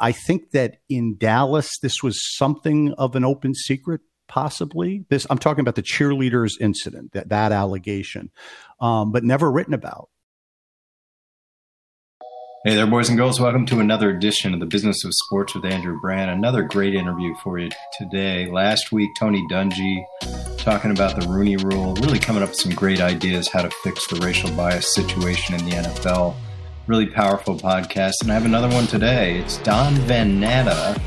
I think that in Dallas, this was something of an open secret. Possibly this. I'm talking about the cheerleaders incident, that that allegation, um, but never written about. Hey there, boys and girls. Welcome to another edition of the Business of Sports with Andrew Brandt. Another great interview for you today. Last week, Tony Dungy talking about the Rooney Rule, really coming up with some great ideas how to fix the racial bias situation in the NFL. Really powerful podcast. And I have another one today. It's Don Van Natta,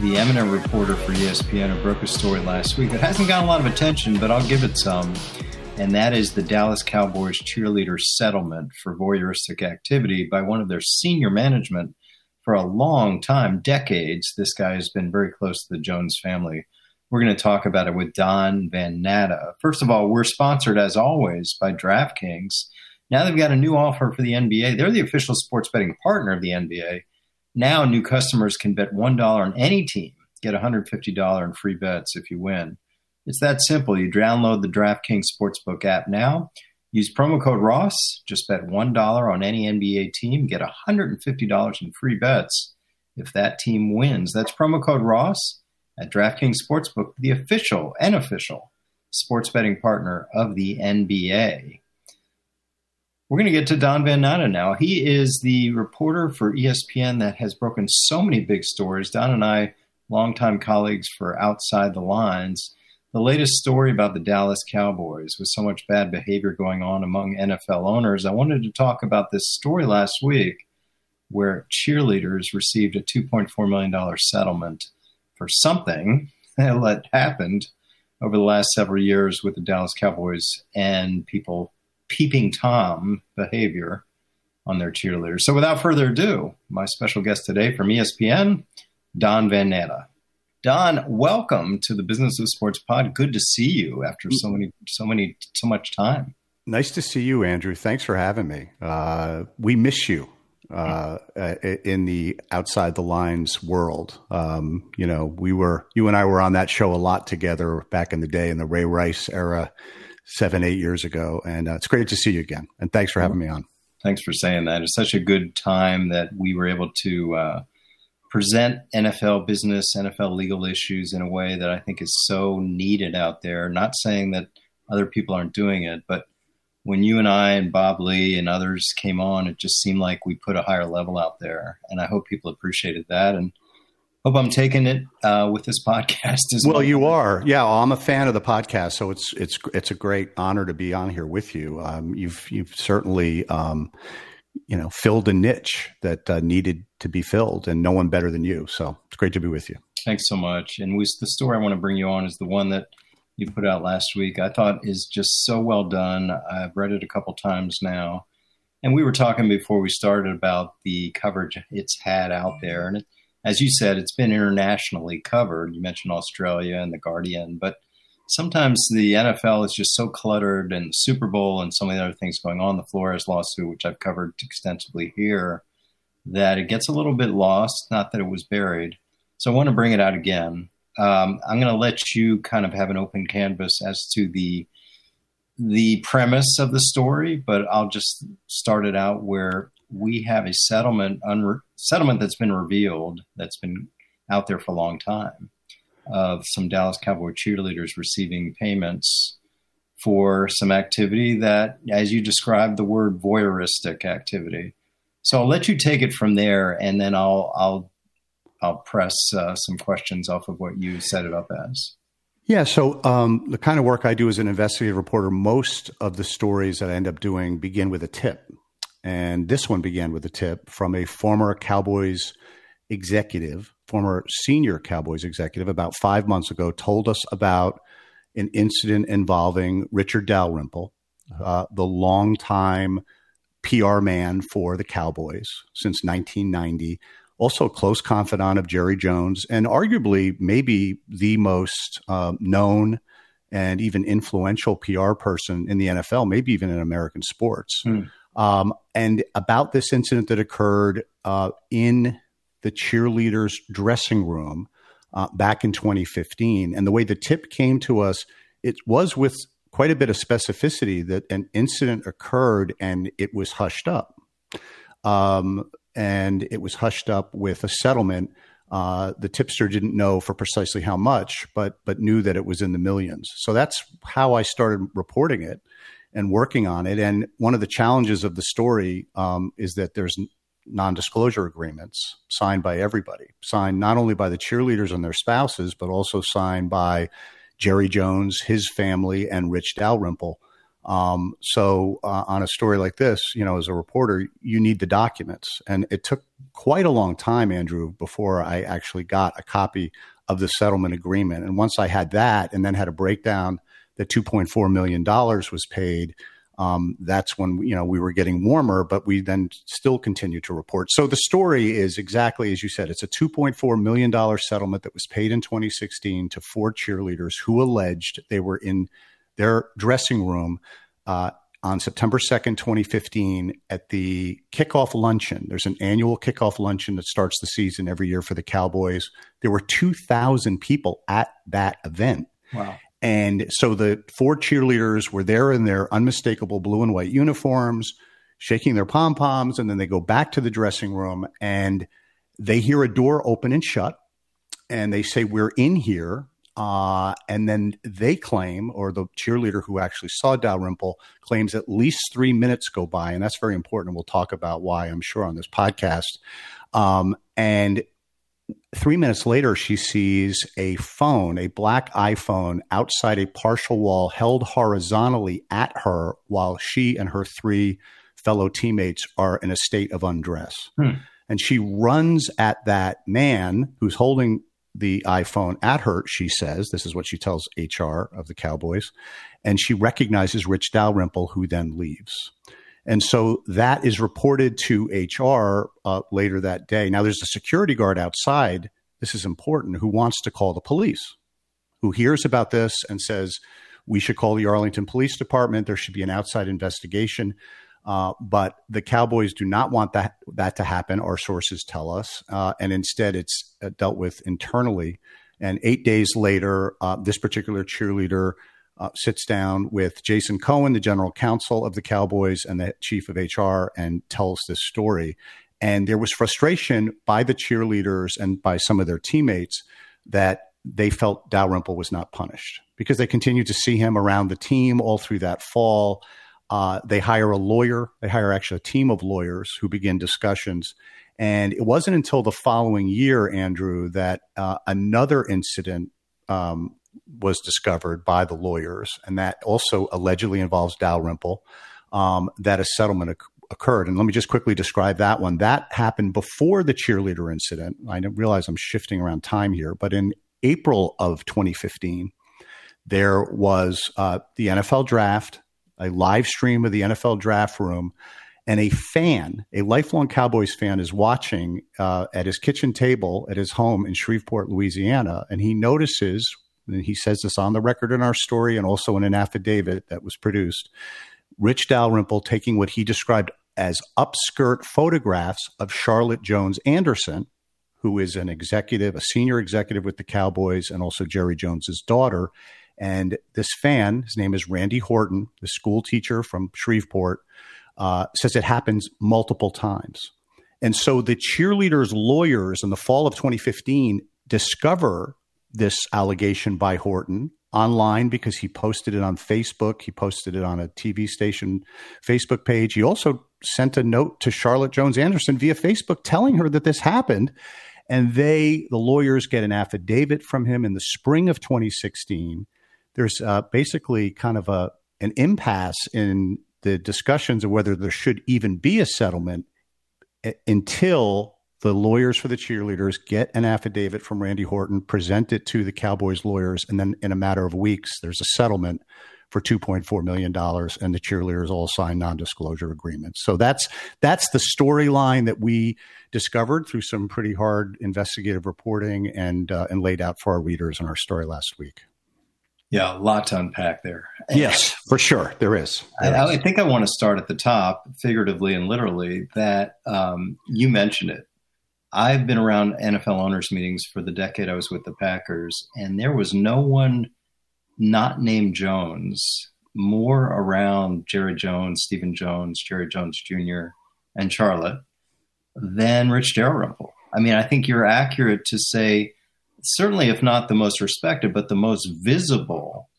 the eminent reporter for ESPN, who broke a story last week that hasn't gotten a lot of attention, but I'll give it some and that is the Dallas Cowboys cheerleader settlement for voyeuristic activity by one of their senior management for a long time, decades. This guy has been very close to the Jones family. We're going to talk about it with Don Van Natta. First of all, we're sponsored as always by DraftKings. Now they've got a new offer for the NBA. They're the official sports betting partner of the NBA. Now new customers can bet $1 on any team, get $150 in free bets if you win. It's that simple. You download the DraftKings Sportsbook app now. Use promo code Ross. Just bet $1 on any NBA team. Get $150 in free bets if that team wins. That's promo code Ross at DraftKings Sportsbook, the official and official sports betting partner of the NBA. We're going to get to Don Van Natta now. He is the reporter for ESPN that has broken so many big stories. Don and I, longtime colleagues for Outside the Lines, the latest story about the Dallas Cowboys with so much bad behavior going on among NFL owners, I wanted to talk about this story last week where cheerleaders received a $2.4 million settlement for something that happened over the last several years with the Dallas Cowboys and people peeping Tom behavior on their cheerleaders. So without further ado, my special guest today from ESPN, Don Van Natta. Don, welcome to the Business of Sports Pod. Good to see you after so many, so many, so much time. Nice to see you, Andrew. Thanks for having me. Uh, we miss you uh, in the outside the lines world. Um, you know, we were you and I were on that show a lot together back in the day in the Ray Rice era, seven, eight years ago, and uh, it's great to see you again. And thanks for having me on. Thanks for saying that. It's such a good time that we were able to uh, present NFL business, NFL legal issues in a way that I think is so needed out there. Not saying that other people aren't doing it, but when you and I and Bob Ley and others came on, it just seemed like we put a higher level out there. And I hope people appreciated that. And hope I'm taking it uh, with this podcast as well. Well, you are. Yeah, well, I'm a fan of the podcast, so it's it's it's a great honor to be on here with you. Um, you've you've certainly um, you know filled a niche that uh, needed to be filled, and no one better than you. So it's great to be with you. Thanks so much. And we, the story I want to bring you on is the one that you put out last week. I thought is just so well done. I've read it a couple times now, and we were talking before we started about the coverage it's had out there, and it, as you said, it's been internationally covered. You mentioned Australia and the Guardian, but sometimes the NFL is just so cluttered and Super Bowl and some of the other things going on, the Flores lawsuit, which I've covered extensively here, that it gets a little bit lost. Not that it was buried. So I want to bring it out again. Um, I'm going to let you kind of have an open canvas as to the the premise of the story, but I'll just start it out where we have a settlement unre- settlement that's been revealed that's been out there for a long time of some Dallas Cowboy cheerleaders receiving payments for some activity that, as you described, the word voyeuristic activity. So I'll let you take it from there, and then I'll I'll I'll press uh, some questions off of what you set it up as. Yeah, so um, the kind of work I do as an investigative reporter, most of the stories that I end up doing begin with a tip. And this one began with a tip from a former Cowboys executive former senior Cowboys executive, about five months ago, told us about an incident involving Richard Dalrymple, uh, the longtime PR man for the Cowboys since 1990, also a close confidant of Jerry Jones, and arguably maybe the most uh, known and even influential PR person in the NFL, maybe even in American sports. Hmm. Um, and about this incident that occurred uh, in the cheerleaders' dressing room uh, back in 2015. And the way the tip came to us, it was with quite a bit of specificity that an incident occurred and it was hushed up. Um, and it was hushed up with a settlement. Uh, the tipster didn't know for precisely how much, but but knew that it was in the millions. So that's how I started reporting it and working on it. And one of the challenges of the story um, is that there's non-disclosure agreements signed by everybody, signed not only by the cheerleaders and their spouses, but also signed by Jerry Jones, his family, and Rich Dalrymple. Um, so uh, on a story like this, you know, as a reporter, you need the documents, and it took quite a long time, Andrew, before I actually got a copy of the settlement agreement. And once I had that, and then had a breakdown that 2.4 million dollars was paid um, that's when you know we were getting warmer, but we then still continue to report. So the story is exactly as you said. It's a 2.4 million dollar settlement that was paid in 2016 to four cheerleaders who alleged they were in their dressing room uh, on September 2nd, 2015, at the kickoff luncheon. There's an annual kickoff luncheon that starts the season every year for the Cowboys. There were 2,000 people at that event. Wow. And so the four cheerleaders were there in their unmistakable blue and white uniforms, shaking their pom poms, and then they go back to the dressing room and they hear a door open and shut, and they say, "We're in here." Uh, and then they claim, or the cheerleader who actually saw Dalrymple claims at least three minutes go by, and that's very important. We'll talk about why, I'm sure, on this podcast. Um, and Three minutes later, she sees a phone, a black iPhone, outside a partial wall held horizontally at her while she and her three fellow teammates are in a state of undress. Hmm. And she runs at that man who's holding the iPhone at her, she says. This is what she tells HR of the Cowboys. And she recognizes Rich Dalrymple, who then leaves. And so that is reported to HR uh, later that day. Now, there's a security guard outside. This is important, who wants to call the police, who hears about this and says, we should call the Arlington Police Department. There should be an outside investigation. Uh, but the Cowboys do not want that that to happen. Our sources tell us, uh, and instead it's uh, dealt with internally. And eight days later, uh, this particular cheerleader uh, sits down with Jason Cohen, the general counsel of the Cowboys, and the chief of HR, and tells this story. And there was frustration by the cheerleaders and by some of their teammates that they felt Dalrymple was not punished because they continued to see him around the team all through that fall. Uh, they hire a lawyer. They hire actually a team of lawyers who begin discussions. And it wasn't until the following year, Andrew, that uh, another incident um, was discovered by the lawyers, and that also allegedly involves Dalrymple, um, that a settlement oc- occurred. And let me just quickly describe that one. That happened before the cheerleader incident. I realize I'm shifting around time here, but in April of 2015, there was uh, the NFL draft, a live stream of the NFL draft room, and a fan, a lifelong Cowboys fan, is watching uh, at his kitchen table at his home in Shreveport, Louisiana, and he notices and he says this on the record in our story and also in an affidavit that was produced. Rich Dalrymple taking what he described as upskirt photographs of Charlotte Jones Anderson, who is an executive, a senior executive with the Cowboys, and also Jerry Jones's daughter. And this fan, his name is Randy Horton, the school teacher from Shreveport, uh, says it happens multiple times. And so the cheerleaders' lawyers in the fall of 2015 discover this allegation by Horton online because he posted it on Facebook. He posted it on a TV station Facebook page. He also sent a note to Charlotte Jones Anderson via Facebook telling her that this happened. And they, the lawyers, get an affidavit from him in the spring of 2016. There's uh, basically kind of a an impasse in the discussions of whether there should even be a settlement eh, until the lawyers for the cheerleaders get an affidavit from Randy Horton, present it to the Cowboys lawyers, and then in a matter of weeks, there's a settlement for $2.4 million and the cheerleaders all sign non-disclosure agreements. So that's that's the storyline that we discovered through some pretty hard investigative reporting and uh, and laid out for our readers in our story last week. Yeah, a lot to unpack there. Yes, for sure. There is. There I, is. I, think I want to start at the top, figuratively and literally, that um, you mentioned it. I've been around NFL owners meetings for the decade I was with the Packers, and there was no one not named Jones more around Jerry Jones, Stephen Jones, Jerry Jones Jr., and Charlotte than Rich Dalrymple. I mean, I think you're accurate to say, certainly, if not the most respected, but the most visible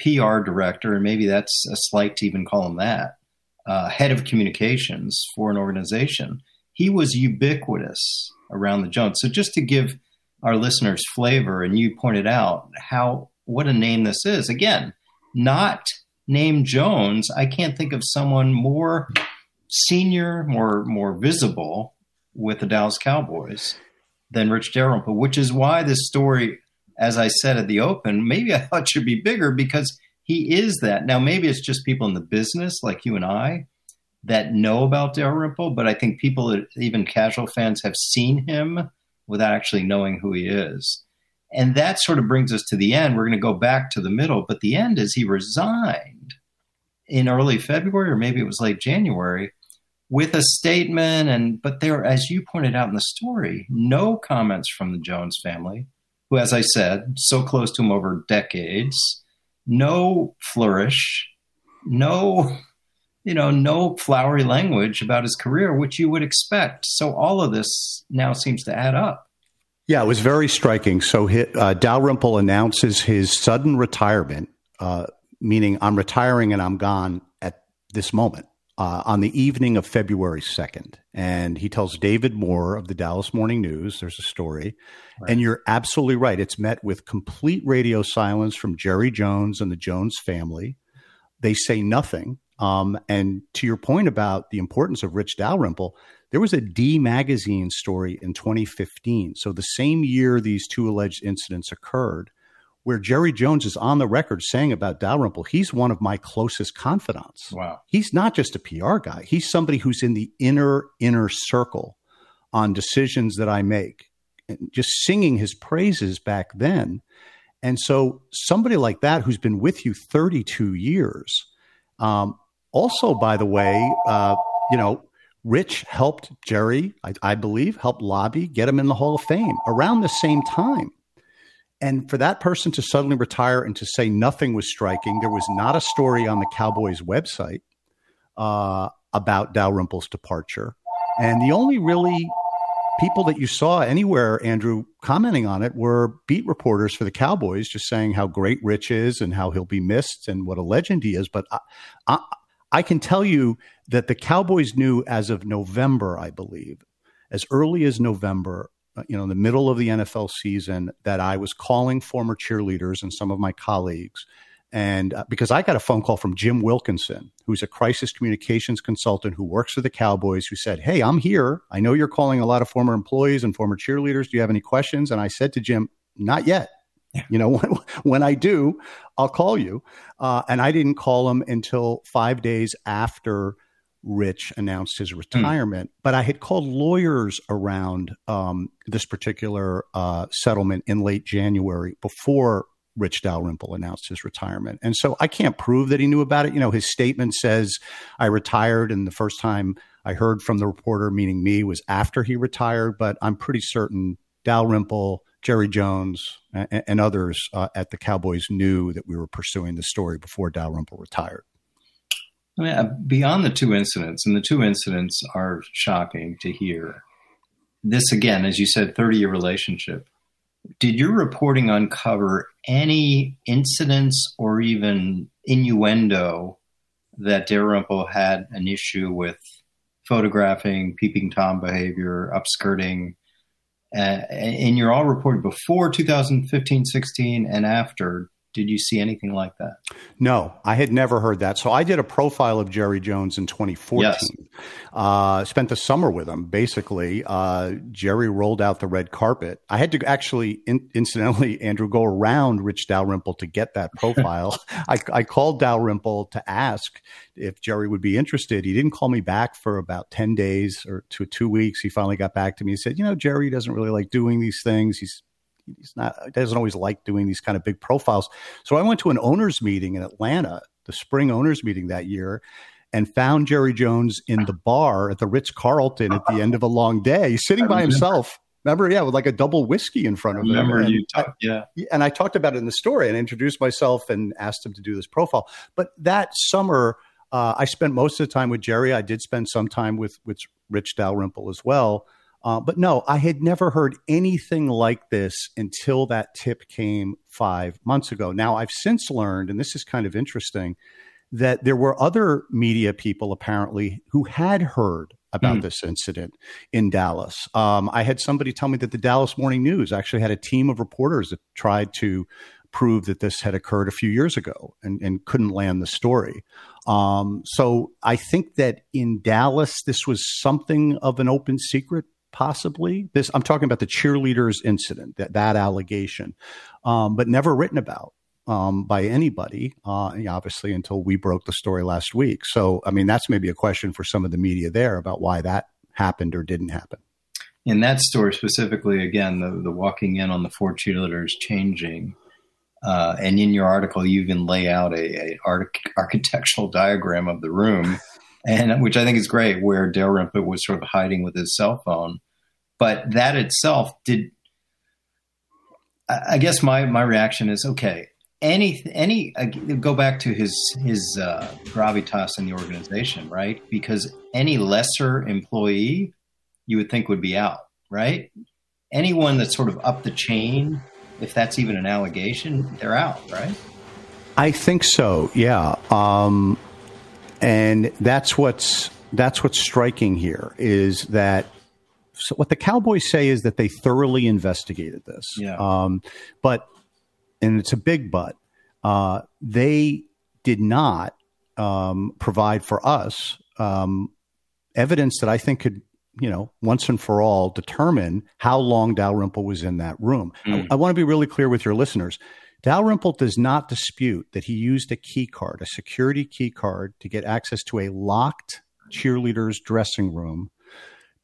PR director, and maybe that's a slight to even call him that, uh, head of communications for an organization. He was ubiquitous around the Jones. So just to give our listeners flavor, and you pointed out how what a name this is. Again, not named Jones. I can't think of someone more senior, more more visible with the Dallas Cowboys than Rich Dalrymple, which is why this story, as I said at the open, maybe I thought should be bigger because he is that. Now, maybe it's just people in the business like you and I that know about Dalrymple, but I think people, even casual fans, have seen him without actually knowing who he is. And that sort of brings us to the end. We're going to go back to the middle, but the end is he resigned in early February, or maybe it was late January, with a statement. And but there, as you pointed out in the story, no comments from the Jones family, who, as I said, so close to him over decades, no flourish, no you know, no flowery language about his career, which you would expect. So all of this now seems to add up. Yeah, it was very striking. So uh, Dalrymple announces his sudden retirement, uh, meaning I'm retiring and I'm gone at this moment. Uh, on the evening of February 2nd. And he tells David Moore of the Dallas Morning News, there's a story. Right. And you're absolutely right. It's met with complete radio silence from Jerry Jones and the Jones family. They say nothing. Um, and to your point about the importance of Rich Dalrymple, there was a D magazine story in 2015. So the same year these two alleged incidents occurred, where Jerry Jones is on the record saying about Dalrymple, he's one of my closest confidants. Wow. He's not just a PR guy, he's somebody who's in the inner, inner circle on decisions that I make. And just singing his praises back then. And so somebody like that who's been with you 32 years, um, also, by the way, uh, you know, Rich helped Jerry, I, I, believe, helped lobby, get him in the Hall of Fame around the same time. And for that person to suddenly retire and to say nothing was striking, there was not a story on the Cowboys website uh, about Dalrymple's departure. And the only really people that you saw anywhere, Andrew, commenting on it were beat reporters for the Cowboys, just saying how great Rich is and how he'll be missed and what a legend he is. But I, I, I can tell you that the Cowboys knew as of November, I believe, as early as November, uh, you know, in the middle of the NFL season, that I was calling former cheerleaders and some of my colleagues. And uh, because I got a phone call from Jim Wilkinson, who's a crisis communications consultant who works for the Cowboys, who said, Hey, I'm here. I know you're calling a lot of former employees and former cheerleaders. Do you have any questions? And I said to Jim, Not yet. You know, when, when I do, I'll call you. Uh, and I didn't call him until five days after Rich announced his hmm. retirement. Mm. But I had called lawyers around um, this particular uh, settlement in late January before Rich Dalrymple announced his retirement. And so I can't prove that he knew about it. You know, his statement says, I retired, and the first time I heard from the reporter, meaning me, was after he retired. But I'm pretty certain Dalrymple Jerry Jones and, and others uh, at the Cowboys knew that we were pursuing the story before Dalrymple retired. Mean, uh, beyond the two incidents, and the two incidents are shocking to hear. This again, as you said, thirty-year relationship. Did your reporting uncover any incidents or even innuendo that Dalrymple had an issue with photographing, peeping tom behavior, upskirting, uh, and you're all reported before 2015 16 and after did you see anything like that? No, I had never heard that. So I did a profile of Jerry Jones in 2014. Yes. Uh, spent the summer with him. Basically, uh, Jerry rolled out the red carpet. I had to actually, in, incidentally, Andrew, go around Rich Dalrymple to get that profile. I, I called Dalrymple to ask if Jerry would be interested. He didn't call me back for about 10 days or to two weeks. He finally got back to me and said, you know, Jerry doesn't really like doing these things. He's he's not doesn't always like doing these kind of big profiles. So I went to an owners meeting in Atlanta, the spring owners meeting that year, and found Jerry Jones in the bar at the Ritz Carlton at the end of a long day, sitting by himself. Remember, yeah, with like a double whiskey in front of him. Remember you, talk, yeah. And I talked about it in the story and introduced myself and asked him to do this profile. But that summer, Uh, I spent most of the time with Jerry. I did spend some time with with Rich Dalrymple as well. Uh, but no, I had never heard anything like this until that tip came five months ago. Now, I've since learned, and this is kind of interesting, that there were other media people apparently who had heard about mm. this incident in Dallas. Um, I had somebody tell me that the Dallas Morning News actually had a team of reporters that tried to prove that this had occurred a few years ago and, and couldn't land the story. Um, so I think that in Dallas, this was something of an open secret possibly this i'm talking about the cheerleaders incident that that allegation um, but never written about um, by anybody uh, obviously until we broke the story last week. So i mean that's maybe a question for some of the media there about why that happened or didn't happen. In that story specifically again the, the walking in on the four cheerleaders changing uh, and in your article you even lay out a, a architectural diagram of the room and which I think is great, where Dalrymple was sort of hiding with his cell phone. But that itself did. I guess my my reaction is okay. Any any uh, go back to his his uh, gravitas in the organization, right? Because any lesser employee, you would think would be out, right? Anyone that's sort of up the chain, if that's even an allegation, they're out, right? I think so. Yeah. Um, and that's what's that's what's striking here is that so what the Cowboys say is that they thoroughly investigated this. Yeah. Um, but and it's a big but. Uh, they did not um, provide for us um, evidence that I think could, you know, once and for all determine how long Dalrymple was in that room. Mm. I, I want to be really clear with your listeners. Dalrymple does not dispute that he used a key card, a security key card, to get access to a locked cheerleader's dressing room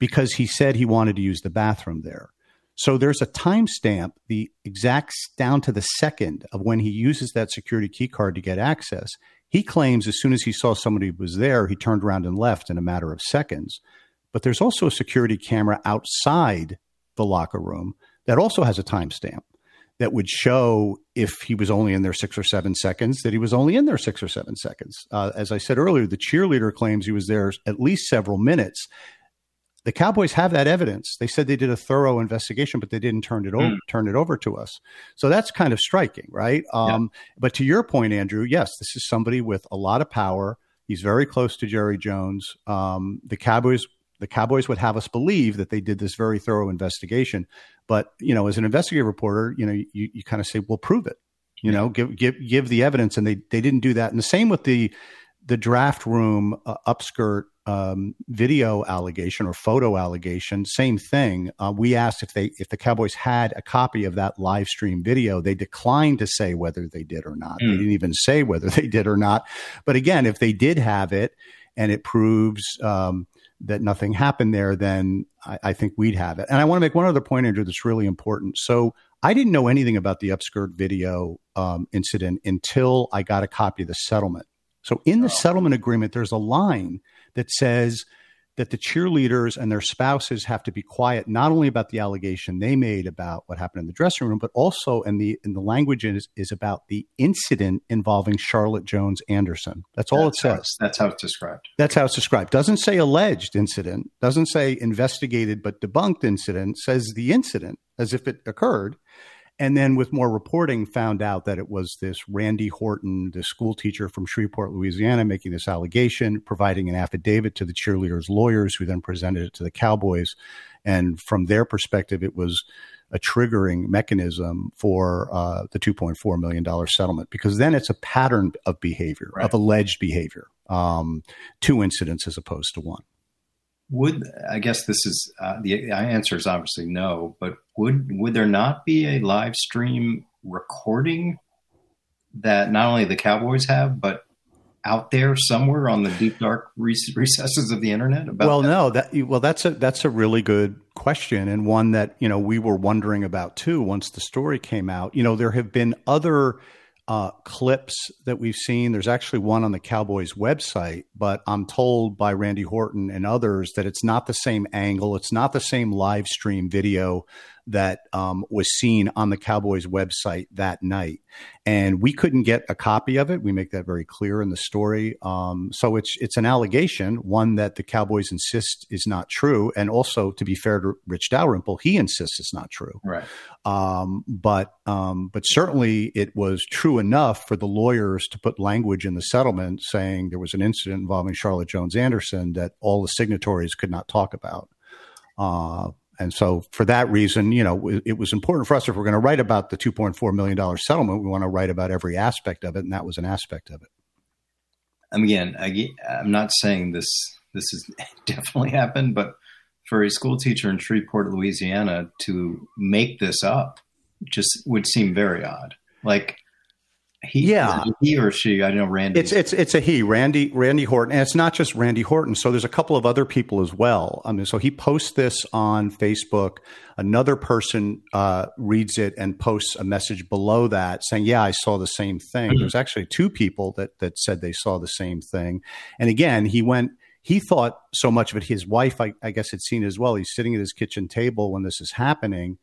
because he said he wanted to use the bathroom there. So there's a timestamp, the exact down to the second of when he uses that security key card to get access. He claims as soon as he saw somebody was there, he turned around and left in a matter of seconds. But there's also a security camera outside the locker room that also has a timestamp that would show if he was only in there six or seven seconds, that he was only in there six or seven seconds. Uh, as I said earlier, the cheerleader claims he was there at least several minutes. The Cowboys have that evidence. They said they did a thorough investigation, but they didn't turn it over mm. turn it over to us. So that's kind of striking, right? Um, yeah. But to your point, Andrew, yes, this is somebody with a lot of power. He's very close to Jerry Jones. Um, the Cowboys the Cowboys would have us believe that they did this very thorough investigation. But you know, as an investigative reporter, you know, you, you kind of say, "Well, prove it." You know, give give give the evidence, and they they didn't do that. And the same with the the draft room uh, upskirt um, video allegation or photo allegation. Same thing. Uh, we asked if they if the Cowboys had a copy of that live stream video. They declined to say whether they did or not. Mm. They hmm. didn't even say whether they did or not. But again, if they did have it, and it proves um, that nothing happened there, then I, I, think we'd have it. And I want to make one other point, Andrew, that's really important. So I didn't know anything about the upskirt video um, incident until I got a copy of the settlement. So in the oh. settlement agreement, there's a line that says that the cheerleaders and their spouses have to be quiet not only about the allegation they made about what happened in the dressing room, but also in the in the language is, is about the incident involving Charlotte Jones Anderson. That's all that's it says. that's how it's described. That's how it's described. Doesn't say alleged incident. Doesn't say investigated but debunked incident. Says the incident as if it occurred and then with more reporting found out that it was this randy horton the school teacher from shreveport louisiana making this allegation providing an affidavit to the cheerleaders lawyers who then presented it to the cowboys and from their perspective it was a triggering mechanism for uh, the $2.4 million settlement because then it's a pattern of behavior right. of alleged behavior um, two incidents as opposed to one would I guess this is uh, the answer is obviously no, but would would there not be a live stream recording that not only the Cowboys have, but out there somewhere on the deep dark recesses of the internet about well that? no that well that's a that's a really good question and one that you know we were wondering about too once the story came out you know there have been other uh, clips that we've seen. There's actually one on the Cowboys website, but I'm told by Randy Horton and others that it's not the same angle. It's not the same live stream video that um, was seen on the Cowboys website that night, and we couldn't get a copy of it. We make that very clear in the story. Um, so it's it's an allegation, one that the Cowboys insist is not true, and also to be fair to Rich Dalrymple, he insists it's not true. Right. Um, but um, but certainly it was true enough for the lawyers to put language in the settlement saying there was an incident involving Charlotte Jones Anderson that all the signatories could not talk about. Uh, and so, for that reason, you know, it, was important for us if we're going to write about the two point four million dollars settlement, we want to write about every aspect of it, and that was an aspect of it. And Again, I'm not saying this this has definitely happened, but for a school teacher in Shreveport, Louisiana, to make this up just would seem very odd. Like he, yeah, he or she. I know Randy. It's it's it's a he, Randy Randy Horton, and it's not just Randy Horton. So there's a couple of other people as well. I mean, so he posts this on Facebook. Another person uh, reads it and posts a message below that saying, "Yeah, I saw the same thing." Mm-hmm. There's actually two people that that said they saw the same thing. And again, he went. He thought so much of it. His wife, I, I guess, had seen as well. He's sitting at his kitchen table when this is happening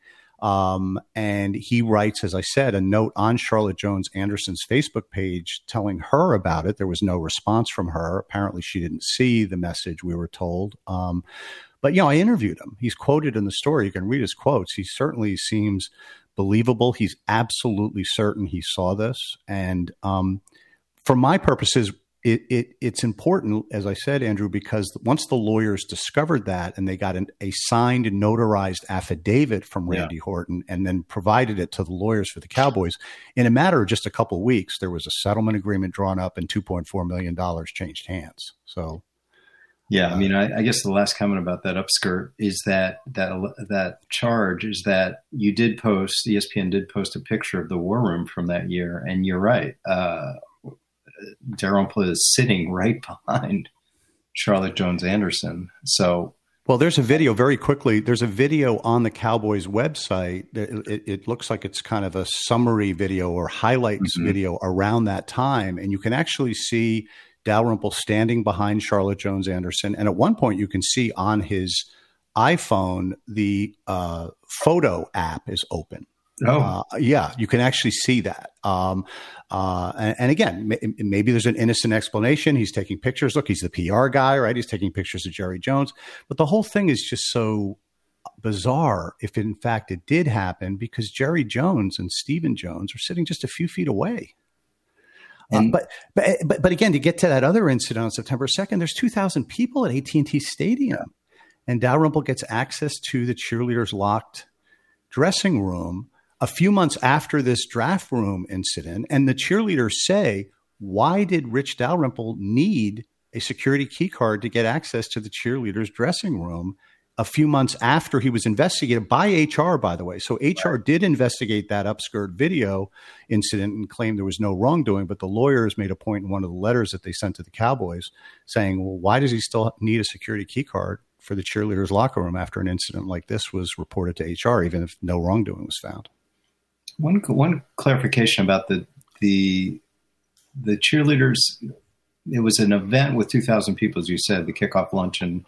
um, and he writes, as I said, a note on Charlotte Jones Anderson's Facebook page telling her about it. There was no response from her. Apparently, she didn't see the message, we were told. Um, but, you know, I interviewed him. He's quoted in the story. You can read his quotes. He certainly seems believable. He's absolutely certain he saw this. And um, for my purposes, it, it, it's important, as I said, Andrew, because once the lawyers discovered that and they got an, a signed and notarized affidavit from Randy yeah. Horton and then provided it to the lawyers for the Cowboys, in a matter of just a couple of weeks, there was a settlement agreement drawn up and $2.4 million changed hands. So, yeah, I mean, I, I, guess the last comment about that upskirt is that that that charge is that you did post, ESPN did post a picture of the war room from that year, and you're right. Uh, Dalrymple is sitting right behind Charlotte Jones Anderson. So, well, there's a video very quickly. There's a video on the Cowboys website. It, it, it looks like it's kind of a summary video or highlights mm-hmm. video around that time, and you can actually see Dalrymple standing behind Charlotte Jones Anderson. And at one point, you can see on his iPhone the uh, photo app is open. Oh, uh, yeah, you can actually see that. Um, uh, and, and, again, maybe there's an innocent explanation. He's taking pictures. Look, he's the PR guy, right? He's taking pictures of Jerry Jones. But the whole thing is just so bizarre if in fact it did happen because Jerry Jones and Stephen Jones are sitting just a few feet away. Uh, but, but but but again, to get to that other incident on September second, there's two thousand people at AT and T Stadium, and Dalrymple gets access to the cheerleaders' locked dressing room a few months after this draft room incident, and the cheerleaders say, Why did Rich Dalrymple need a security key card to get access to the cheerleaders' dressing room? A few months after he was investigated by HR, by the way. So HR right. did investigate that upskirt video incident and claimed there was no wrongdoing, but the lawyers made a point in one of the letters that they sent to the Cowboys saying, well, why does he still need a security key card for the cheerleaders' locker room after an incident like this was reported to HR, even if no wrongdoing was found? One one clarification about the the the cheerleaders. It was an event with two thousand people, as you said, the kickoff luncheon.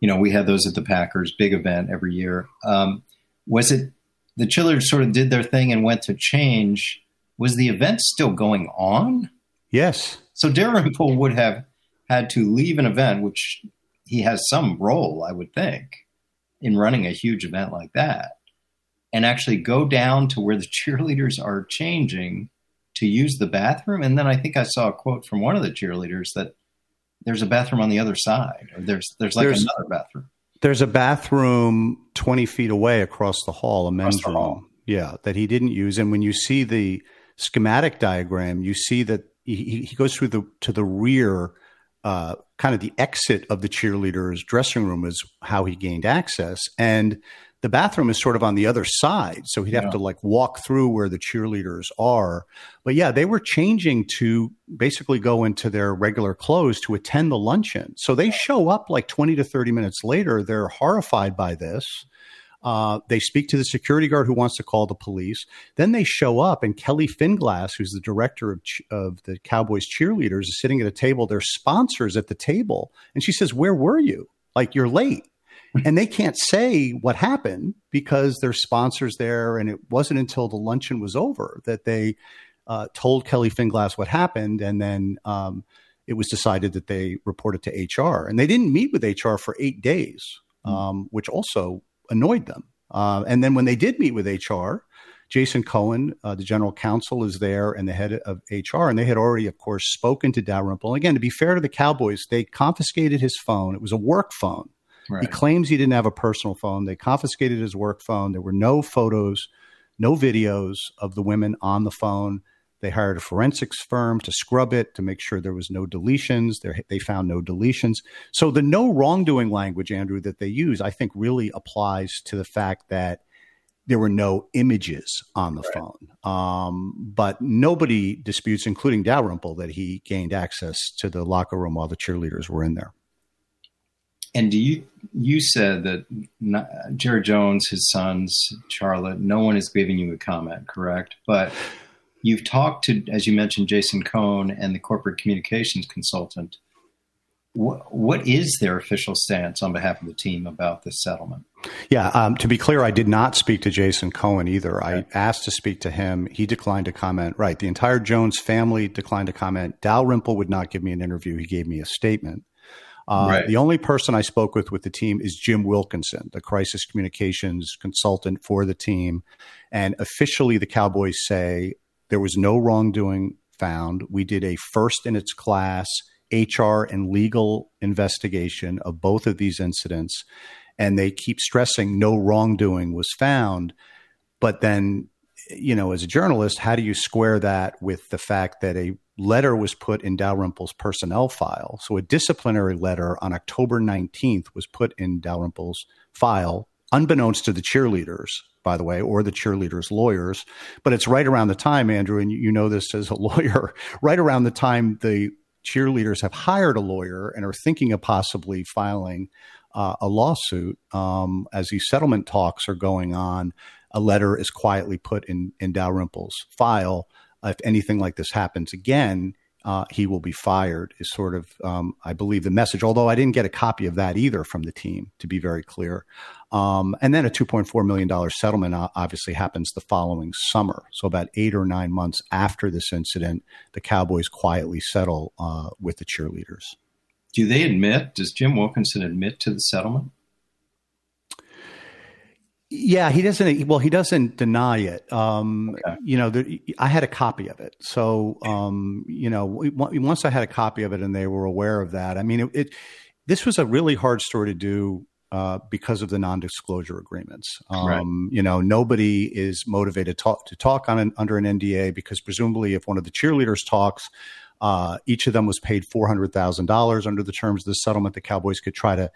You know, we had those at the Packers, big event every year. Um, was it the cheerleaders sort of did their thing and went to change? Was the event still going on? Yes. So Dalrymple would have had to leave an event, which he has some role, I would think, in running a huge event like that and actually go down to where the cheerleaders are changing to use the bathroom. And then I think I saw a quote from one of the cheerleaders that there's a bathroom on the other side, or there's there's like there's, another bathroom. There's a bathroom 20 feet away across the hall, a men's room. Hall. Yeah, that he didn't use. And when you see the schematic diagram, you see that he, he goes through the to the rear, uh, kind of the exit of the cheerleaders' dressing room is how he gained access. And the bathroom is sort of on the other side. So he'd have yeah. to like walk through where the cheerleaders are. But yeah, they were changing to basically go into their regular clothes to attend the luncheon. So they show up like 20 to 30 minutes later. They're horrified by this. Uh, they speak to the security guard who wants to call the police. Then they show up, and Kelly Finglass, who's the director of, of the Cowboys cheerleaders, is sitting at a table. They're sponsors at the table. And she says, Where were you? Like, you're late and they can't say what happened because their sponsors there. And it wasn't until the luncheon was over that they uh, told Kelly Finglass what happened. And then um, it was decided that they reported to HR. And they didn't meet with HR for eight days, mm-hmm. um, which also annoyed them. Uh, and then when they did meet with HR, Jason Cohen, uh, the general counsel, is there and the head of HR. And they had already, of course, spoken to Dalrymple. Again, to be fair to the Cowboys, they confiscated his phone. It was a work phone. Right. He claims he didn't have a personal phone. They confiscated his work phone. There were no photos, no videos of the women on the phone. They hired a forensics firm to scrub it to make sure there was no deletions. There, they found no deletions. So the no wrongdoing language, Andrew, that they use, I think really applies to the fact that there were no images on the right. phone. Um, but nobody disputes, including Dalrymple, that he gained access to the locker room while the cheerleaders were in there. And do you you said that not, Jerry Jones, his sons, Charlotte, no one is giving you a comment, correct? But you've talked to, as you mentioned, Jason Cohen and the corporate communications consultant. What, what is their official stance on behalf of the team about this settlement? Yeah, um, to be clear, I did not speak to Jason Cohen either. Okay. I asked to speak to him. He declined to comment. Right. The entire Jones family declined to comment. Dalrymple would not give me an interview. He gave me a statement. Uh, right. The only person I spoke with with the team is Jim Wilkinson, the crisis communications consultant for the team. And officially, the Cowboys say there was no wrongdoing found. We did a first in its class HR and legal investigation of both of these incidents. And they keep stressing no wrongdoing was found. But then, you know, as a journalist, how do you square that with the fact that a letter was put in Dalrymple's personnel file. So a disciplinary letter on October 19th was put in Dalrymple's file, unbeknownst to the cheerleaders, by the way, or the cheerleaders' lawyers. But it's right around the time, Andrew, and you know this as a lawyer, right around the time the cheerleaders have hired a lawyer and are thinking of possibly filing uh, a lawsuit um, as these settlement talks are going on. A letter is quietly put in in Dalrymple's file if anything like this happens again, uh, he will be fired, is sort of, um, I believe, the message. Although I didn't get a copy of that either from the team, to be very clear. Um, and then a $2.4 million settlement obviously happens the following summer. So, about eight or nine months after this incident, the Cowboys quietly settle uh, with the cheerleaders. Do they admit, does Jim Wilkinson admit to the settlement? Yeah, he doesn't. Well, he doesn't deny it. Um, okay. You know, the, I had a copy of it, so um, you know, once I had a copy of it, and they were aware of that. I mean, it, it this was a really hard story to do uh, because of the non-disclosure agreements. Um, right. You know, nobody is motivated to talk, to talk on an, under an NDA because presumably, if one of the cheerleaders talks, uh, each of them was paid four hundred thousand dollars under the terms of the settlement. The Cowboys could try to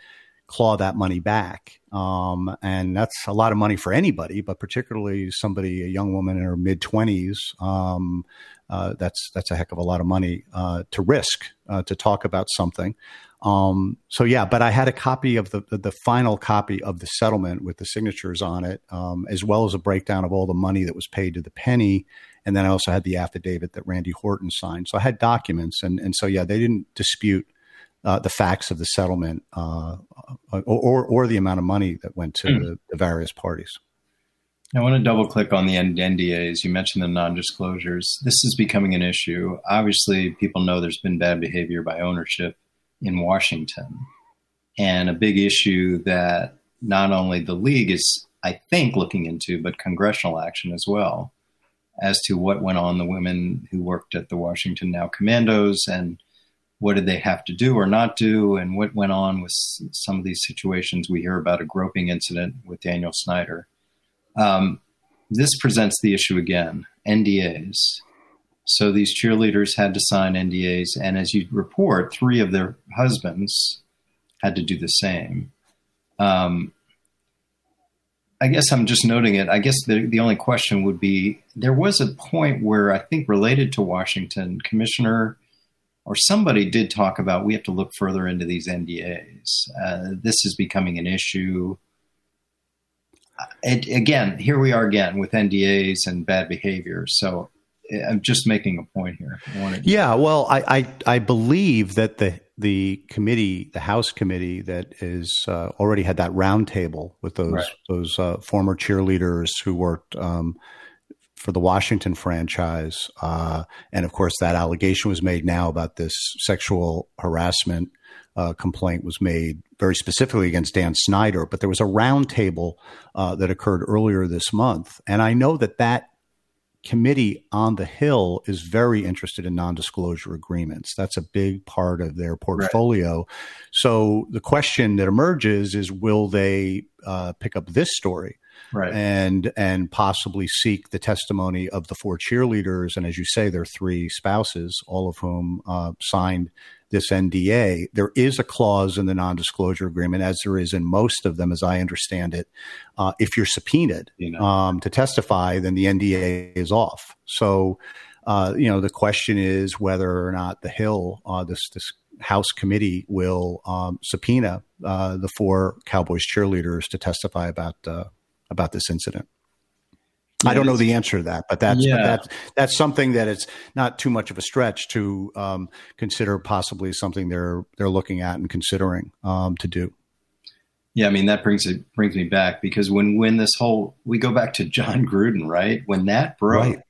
claw that money back. Um, and that's a lot of money for anybody, but particularly somebody, a young woman in her mid twenties. Um, uh, that's that's a heck of a lot of money uh, to risk uh, to talk about something. Um, so yeah, but I had a copy of the, the, the final copy of the settlement with the signatures on it, um, as well as a breakdown of all the money that was paid to the penny. And then I also had the affidavit that Randy Horton signed. So I had documents, and and so yeah, they didn't dispute uh, the facts of the settlement uh, or, or the amount of money that went to mm. the, the, various parties. I want to double click on the NDAs. You mentioned the non disclosures. This is becoming an issue. Obviously, people know there's been bad behavior by ownership in Washington. And a big issue that not only the league is, I think, looking into, but congressional action as well, as to what went on the women who worked at the Washington Now Commanders and what did they have to do or not do, and what went on with some of these situations. We hear about a groping incident with Daniel Snyder. Um, this presents the issue again NDAs. So these cheerleaders had to sign NDAs, and as you report, three of their husbands had to do the same. Um, I guess I'm just noting it. I guess the, the only question would be there was a point where I think related to Washington, Commissioner or somebody did talk about we have to look further into these NDAs. Uh, this is becoming an issue. And again, here we are again with NDAs and bad behavior. So I'm just making a point here. yeah, well, I, I, I believe that the the committee, the House committee that is uh, already had that roundtable with those right. those uh, former cheerleaders who worked um, for the Washington franchise, uh, and of course that allegation was made now about this sexual harassment uh, complaint was made very specifically against Dan Snyder. But there was a roundtable uh, that occurred earlier this month, and I know that that committee on the Hill is very interested in non disclosure agreements. That's a big part of their portfolio. Right. So the question that emerges is will they uh, pick up this story? Right. And and possibly seek the testimony of the four cheerleaders, and as you say, their three spouses, all of whom uh, signed this NDA, there is a clause in the non disclosure agreement, as there is in most of them, as I understand it. Uh, if you're subpoenaed you know. um, to testify, then the NDA is off. So, uh, you know, the question is whether or not the Hill, uh, this, this House committee, will um, subpoena uh, the four Cowboys cheerleaders to testify about, uh, about this incident. I don't know the answer to that, but that's yeah. but that's that's something that it's not too much of a stretch to um, consider possibly something they're they're looking at and considering um, to do. Yeah, I mean that brings it brings me back because when when this whole we go back to Jon Gruden, right? When that broke, right.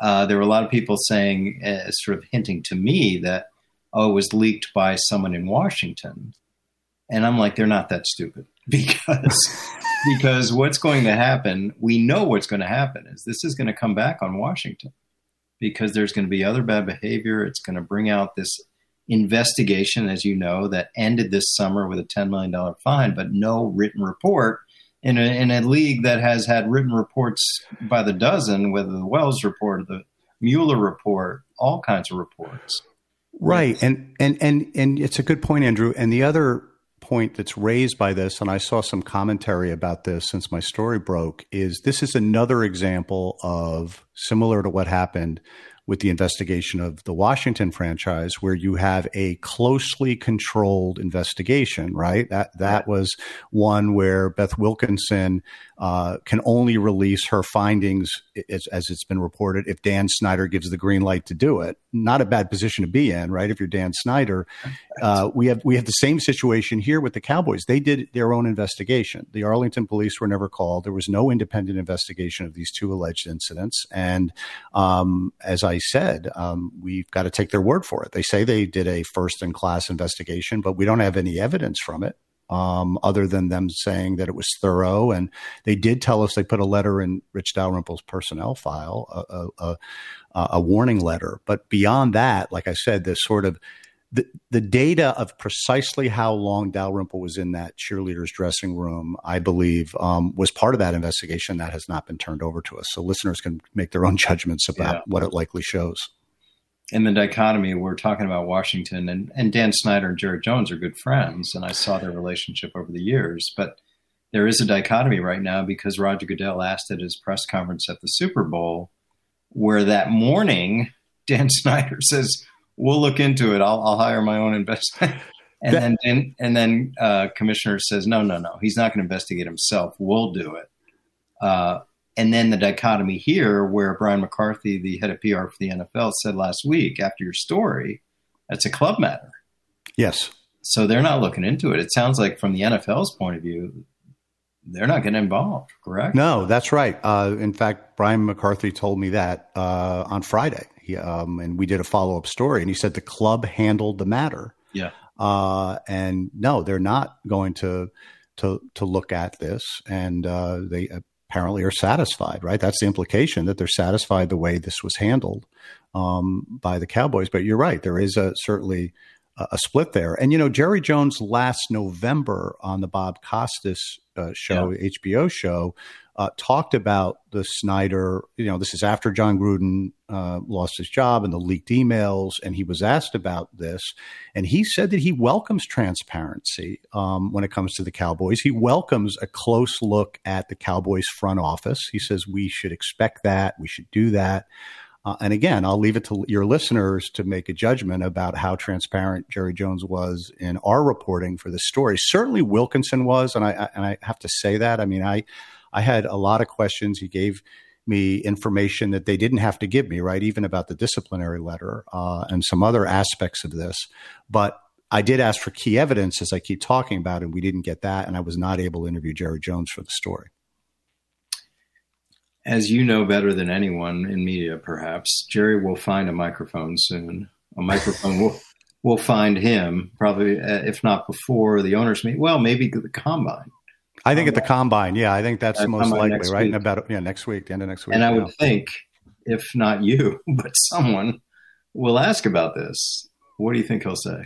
uh, there were a lot of people saying, uh, sort of hinting to me that oh, it was leaked by someone in Washington, and I'm like, they're not that stupid because because what's going to happen, we know what's going to happen is this is going to come back on Washington because there's going to be other bad behavior. It's going to bring out this investigation, as you know, that ended this summer with a $10 million fine, but no written report in a, in a league that has had written reports by the dozen, whether the Wells report or the Mueller report, all kinds of reports. Right. And, and, and, and it's a good point, Andrew. And the other point that's raised by this, and I saw some commentary about this since my story broke, is this is another example of similar to what happened with the investigation of the Washington franchise, where you have a closely controlled investigation, right? That that was one where Beth Wilkinson uh, can only release her findings, as, as, it's been reported, if Dan Snyder gives the green light to do it. Not a bad position to be in, right? If you're Dan Snyder, uh, we have we have the same situation here with the Cowboys. They did their own investigation. The Arlington police were never called. There was no independent investigation of these two alleged incidents. And um, as I said, um, we've got to take their word for it. They say they did a first in class investigation, but we don't have any evidence from it um, other than them saying that it was thorough. And they did tell us they put a letter in Rich Dalrymple's personnel file, a, a, a, a warning letter. But beyond that, like I said, this sort of the, the data of precisely how long Dalrymple was in that cheerleaders dressing room, I believe, um, was part of that investigation that has not been turned over to us. So listeners can make their own judgments about yeah. what it likely shows in the dichotomy, we're talking about Washington and, and Dan Snyder and Jerry Jones are good friends, and I saw their relationship over the years. But there is a dichotomy right now because Roger Goodell asked at his press conference at the Super Bowl, where that morning Dan Snyder says, "We'll look into it. I'll, I'll hire my own investigator." And that, then and, and then uh, commissioner says, "No, no, no. He's not going to investigate himself. We'll do it." Uh, and then the dichotomy here, where Brian McCarthy, the head of PR for the NFL, said last week after your story, that's a club matter. Yes. So they're not looking into it. It sounds like, from the NFL's point of view, they're not getting involved, correct? No, that's right. Uh, in fact, Brian McCarthy told me that uh, on Friday. He, um, and we did a follow up story, and he said the club handled the matter. Yeah. Uh, and no, they're not going to to to look at this, and uh, they apparently are satisfied, right? That's the implication that they're satisfied the way this was handled um, by the Cowboys. But you're right, there is a certainly a, split there. And you know, Jerry Jones last November on the Bob Costas uh, show, yeah. HBO show, uh, talked about the Snyder. You know, this is after Jon Gruden uh, lost his job and the leaked emails, and he was asked about this, and he said that he welcomes transparency um, when it comes to the Cowboys. He welcomes a close look at the Cowboys front office. He says we should expect that, we should do that. Uh, and again, I'll leave it to your listeners to make a judgment about how transparent Jerry Jones was in our reporting for this story. Certainly, Wilkinson was, and I and I have to say that. I mean, I I had a lot of questions. He gave me information that they didn't have to give me, right? Even about the disciplinary letter uh, and some other aspects of this. But I did ask for key evidence as I keep talking about, and we didn't get that, and I was not able to interview Jerry Jones for the story. As you know better than anyone in media, perhaps Jerry will find a microphone soon. A microphone will will find him probably, uh, if not before the owners meet. Well, maybe the combine. I think at the combine, yeah, I think that's most likely, right? In about yeah, next week, the end of next week. And I would think, if not you, but someone will ask about this. What do you think he'll say?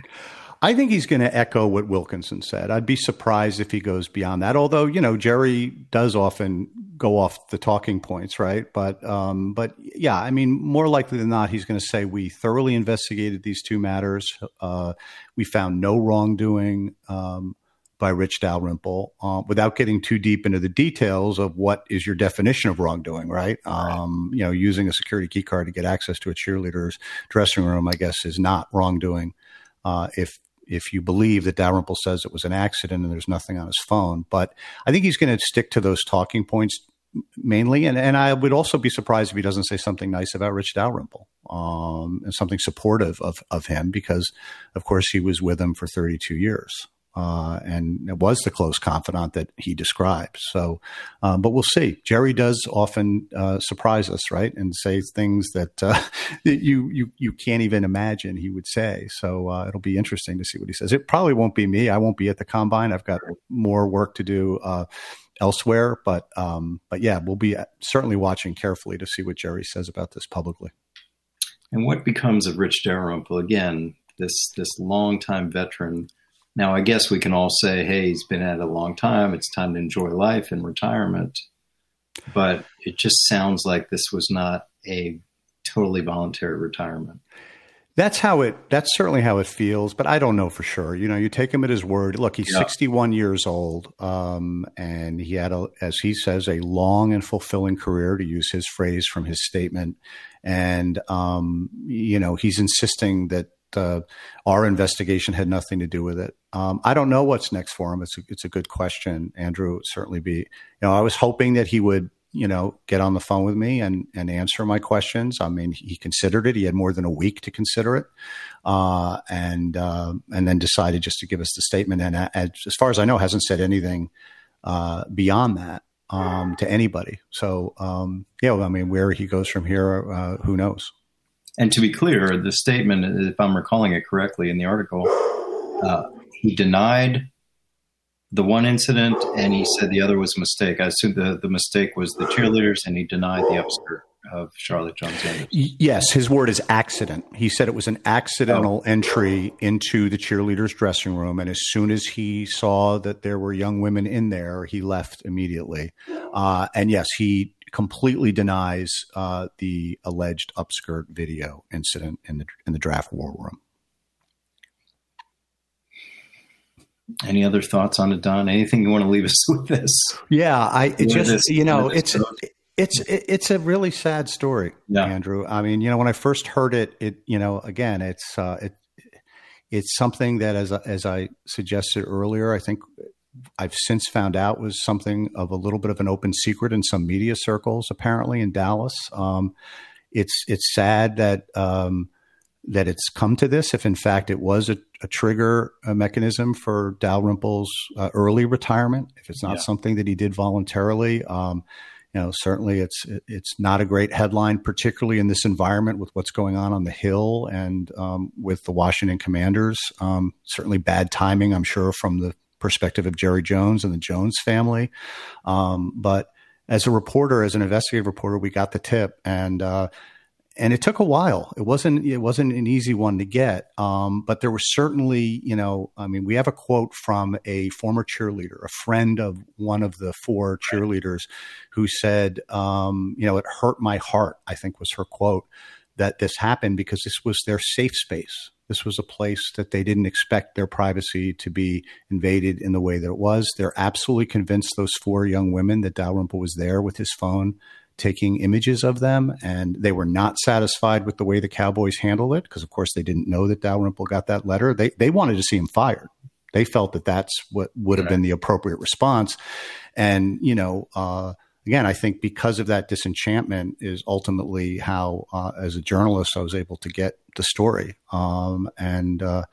I think he's going to echo what Wilkinson said. I'd be surprised if he goes beyond that. Although you know Jerry does often go off the talking points, right? But um, but yeah, I mean, more likely than not, he's going to say we thoroughly investigated these two matters. Uh, we found no wrongdoing. Um, by Rich Dalrymple, uh, without getting too deep into the details of what is your definition of wrongdoing, right? Um, you know, using a security key card to get access to a cheerleader's dressing room, I guess, is not wrongdoing. Uh, if if you believe that Dalrymple says it was an accident and there's nothing on his phone. But I think he's going to stick to those talking points mainly. And, and I would also be surprised if he doesn't say something nice about Rich Dalrymple um, and something supportive of, of him because, of course, he was with him for 32 years uh, and it was the close confidant that he describes. So, um, but we'll see. Jerry does often uh, surprise us, right, and say things that, uh, you you you can't even imagine he would say. So uh, it'll be interesting to see what he says. It probably won't be me. I won't be at the combine. I've got more work to do uh, elsewhere. But um, but yeah, we'll be certainly watching carefully to see what Jerry says about this publicly. And what becomes of Rich Dalrymple again? This this longtime veteran now, I guess we can all say, hey, he's been at it a long time. It's time to enjoy life in retirement. But it just sounds like this was not a totally voluntary retirement. That's how it. That's certainly how it feels, but I don't know for sure. You know, you take him at his word. Look, he's yeah. 61 years old, um, and he had, a, as he says, a long and fulfilling career. To use his phrase from his statement, and um, you know, he's insisting that uh, our investigation had nothing to do with it. Um, I don't know what's next for him. It's a, it's a good question, Andrew. certainly be. You know, I was hoping that he would, you know, get on the phone with me and and answer my questions. I mean, he considered it. He had more than a week to consider it, uh, and uh, and then decided just to give us the statement. And uh, as far as I know, hasn't said anything uh, beyond that. Um, to anybody. So, um, yeah, I mean, where he goes from here, uh, who knows? And to be clear, the statement, if I'm recalling it correctly in the article, uh, he denied the one incident and he said the other was a mistake. I assume the, the mistake was the cheerleaders and he denied the upskirt of Charlotte Jones. Yes, his word is accident. He said it was an accidental oh. entry into the cheerleaders' dressing room. And as soon as he saw that there were young women in there, he left immediately. Uh, and yes, he completely denies uh, the alleged upskirt video incident in the in the draft war room. Any other thoughts on it, Don? Anything you want to leave us with this? Yeah, I it just this, you know it's it's it's a really sad story, yeah. Andrew. I mean, you know, when I first heard it, it you know, again, it's uh, it it's something that as as I suggested earlier, I think I've since found out was something of a little bit of an open secret in some media circles, apparently in Dallas. Um, it's it's sad that um, that it's come to this. If in fact it was a, a trigger a mechanism for Dalrymple's uh, early retirement, if it's not yeah. something that he did voluntarily, um, you know, certainly it's it's not a great headline, particularly in this environment with what's going on on the Hill and um, with the Washington Commanders. Um, certainly bad timing, I'm sure, from the perspective of Jerry Jones and the Jones family. Um, but as a reporter, as an investigative reporter, we got the tip, and uh, and it took a while. It wasn't it wasn't an easy one to get, um, but there was certainly you know I mean we have a quote from a former cheerleader, a friend of one of the four cheerleaders, who said um, you know it hurt my heart. I think was her quote that this happened because this was their safe space. This was a place that they didn't expect their privacy to be invaded in the way that it was. They're absolutely convinced those four young women that Dalrymple was there with his phone taking images of them, and they were not satisfied with the way the Cowboys handled it because, of course, they didn't know that Dalrymple got that letter. They they wanted to see him fired. They felt that that's what would have been the appropriate response, and you know. Uh, again, I think because of that disenchantment is ultimately how, uh, as a journalist, I was able to get the story. Um, and uh,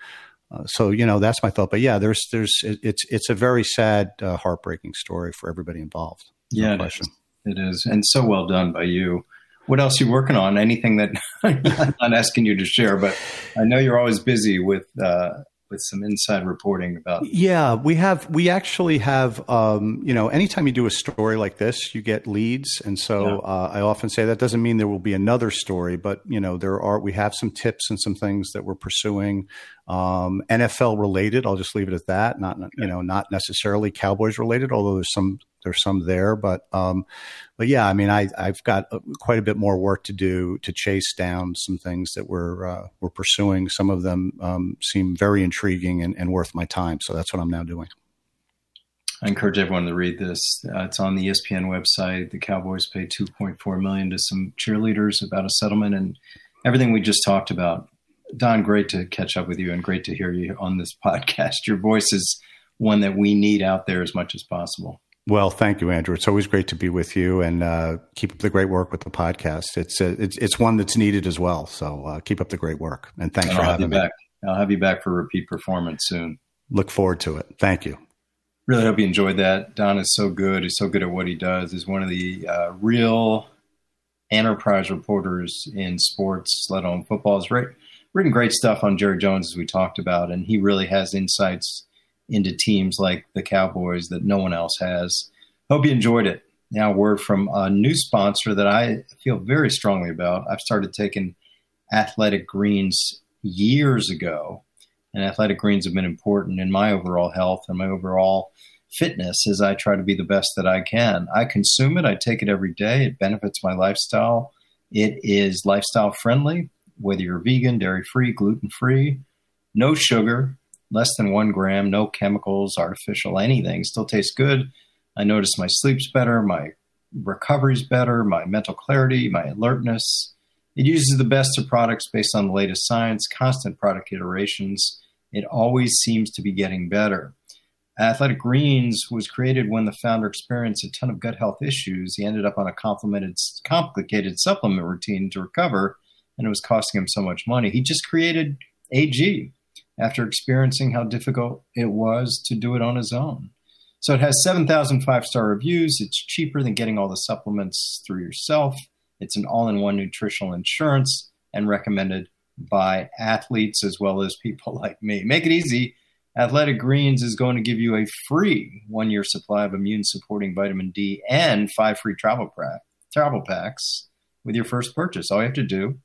Uh, so you know that's my thought. But yeah, there's there's it's it's a very sad, uh, heartbreaking story for everybody involved. Yeah, question. It is. it is, and so well done by you. What else are you working on? Anything that I'm not asking you to share, but I know you're always busy with uh, with some inside reporting about. Yeah, we have. We actually have. Um, you know, anytime you do a story like this, you get leads, and so yeah. uh, I often say that doesn't mean there will be another story, but you know, there are. We have some tips and some things that we're pursuing, um, NFL related. I'll just leave it at that. Not you know, not necessarily Cowboys related, although there's some there's some there, but um, but yeah, I mean, I I've got uh, quite a bit more work to do to chase down some things that we're uh, we're pursuing. Some of them um, seem very intriguing and, and, worth my time, so that's what I'm now doing. I encourage everyone to read this. Uh, it's on the ESPN website. The Cowboys paid 2.4 million to some cheerleaders about a settlement and everything we just talked about. Don, great to catch up with you and great to hear you on this podcast. Your voice is one that we need out there as much as possible. Well, thank you, Andrew. It's always great to be with you, and uh, keep up the great work with the podcast. It's uh, it's it's one that's needed as well. So uh, keep up the great work, and thanks and for having me. Back. I'll have you back for repeat performance soon. Look forward to it. Thank you. Really hope you enjoyed that. Don is so good. He's so good at what he does. He's one of the uh, real enterprise reporters in sports, let alone football. He's written great stuff on Jerry Jones, as we talked about, and he really has insights into teams like the Cowboys that no one else has. Hope you enjoyed it. Now, word from a new sponsor that I feel very strongly about. I've started taking athletic greens years ago, and athletic greens have been important in my overall health and my overall fitness as I try to be the best that I can. I consume it, I take it every day. It benefits my lifestyle. It is lifestyle friendly, whether you're vegan, dairy free, gluten free, no sugar, less than one gram, no chemicals, artificial anything. Still tastes good. I notice my sleep's better, my recovery's better, my mental clarity, my alertness. It uses the best of products based on the latest science, constant product iterations. It always seems to be getting better. Athletic Greens was created when the founder experienced a ton of gut health issues. He ended up on a complicated supplement routine to recover, and it was costing him so much money. He just created AG, after experiencing how difficult it was to do it on his own. So it has 7,000 five star reviews. It's cheaper than getting all the supplements through yourself. It's an all in one nutritional insurance and recommended by athletes as well as people like me. Make it easy. Athletic Greens is going to give you a free one year supply of immune supporting vitamin D and five free travel, travel packs with your first purchase. All you have to do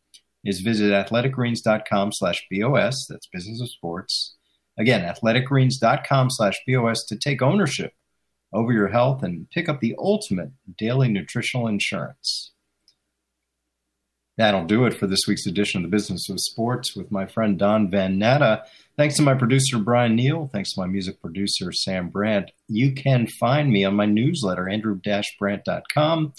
is visit athleticgreens.com slash BOS. That's Business of Sports. Again, athleticgreens.com slash BOS to take ownership over your health and pick up the ultimate daily nutritional insurance. That'll do it for this week's edition of the Business of Sports with my friend Don Van Natta. Thanks to my producer, Brian Neal. Thanks to my music producer, Sam Brandt. You can find me on my newsletter, andrew-brandt.com.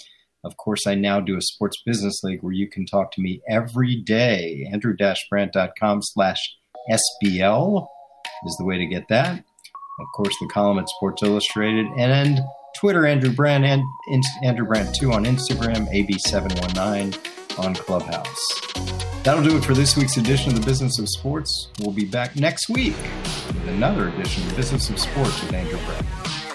Of course, I now do a sports business league where you can talk to me every day. Andrew-Brandt.com slash SBL is the way to get that. Of course, the column at Sports Illustrated and Twitter, Andrew Brandt, and Andrew Brandt2 on Instagram, AB719 on Clubhouse. That'll do it for this week's edition of the Business of Sports. We'll be back next week with another edition of the Business of Sports with Andrew Brandt.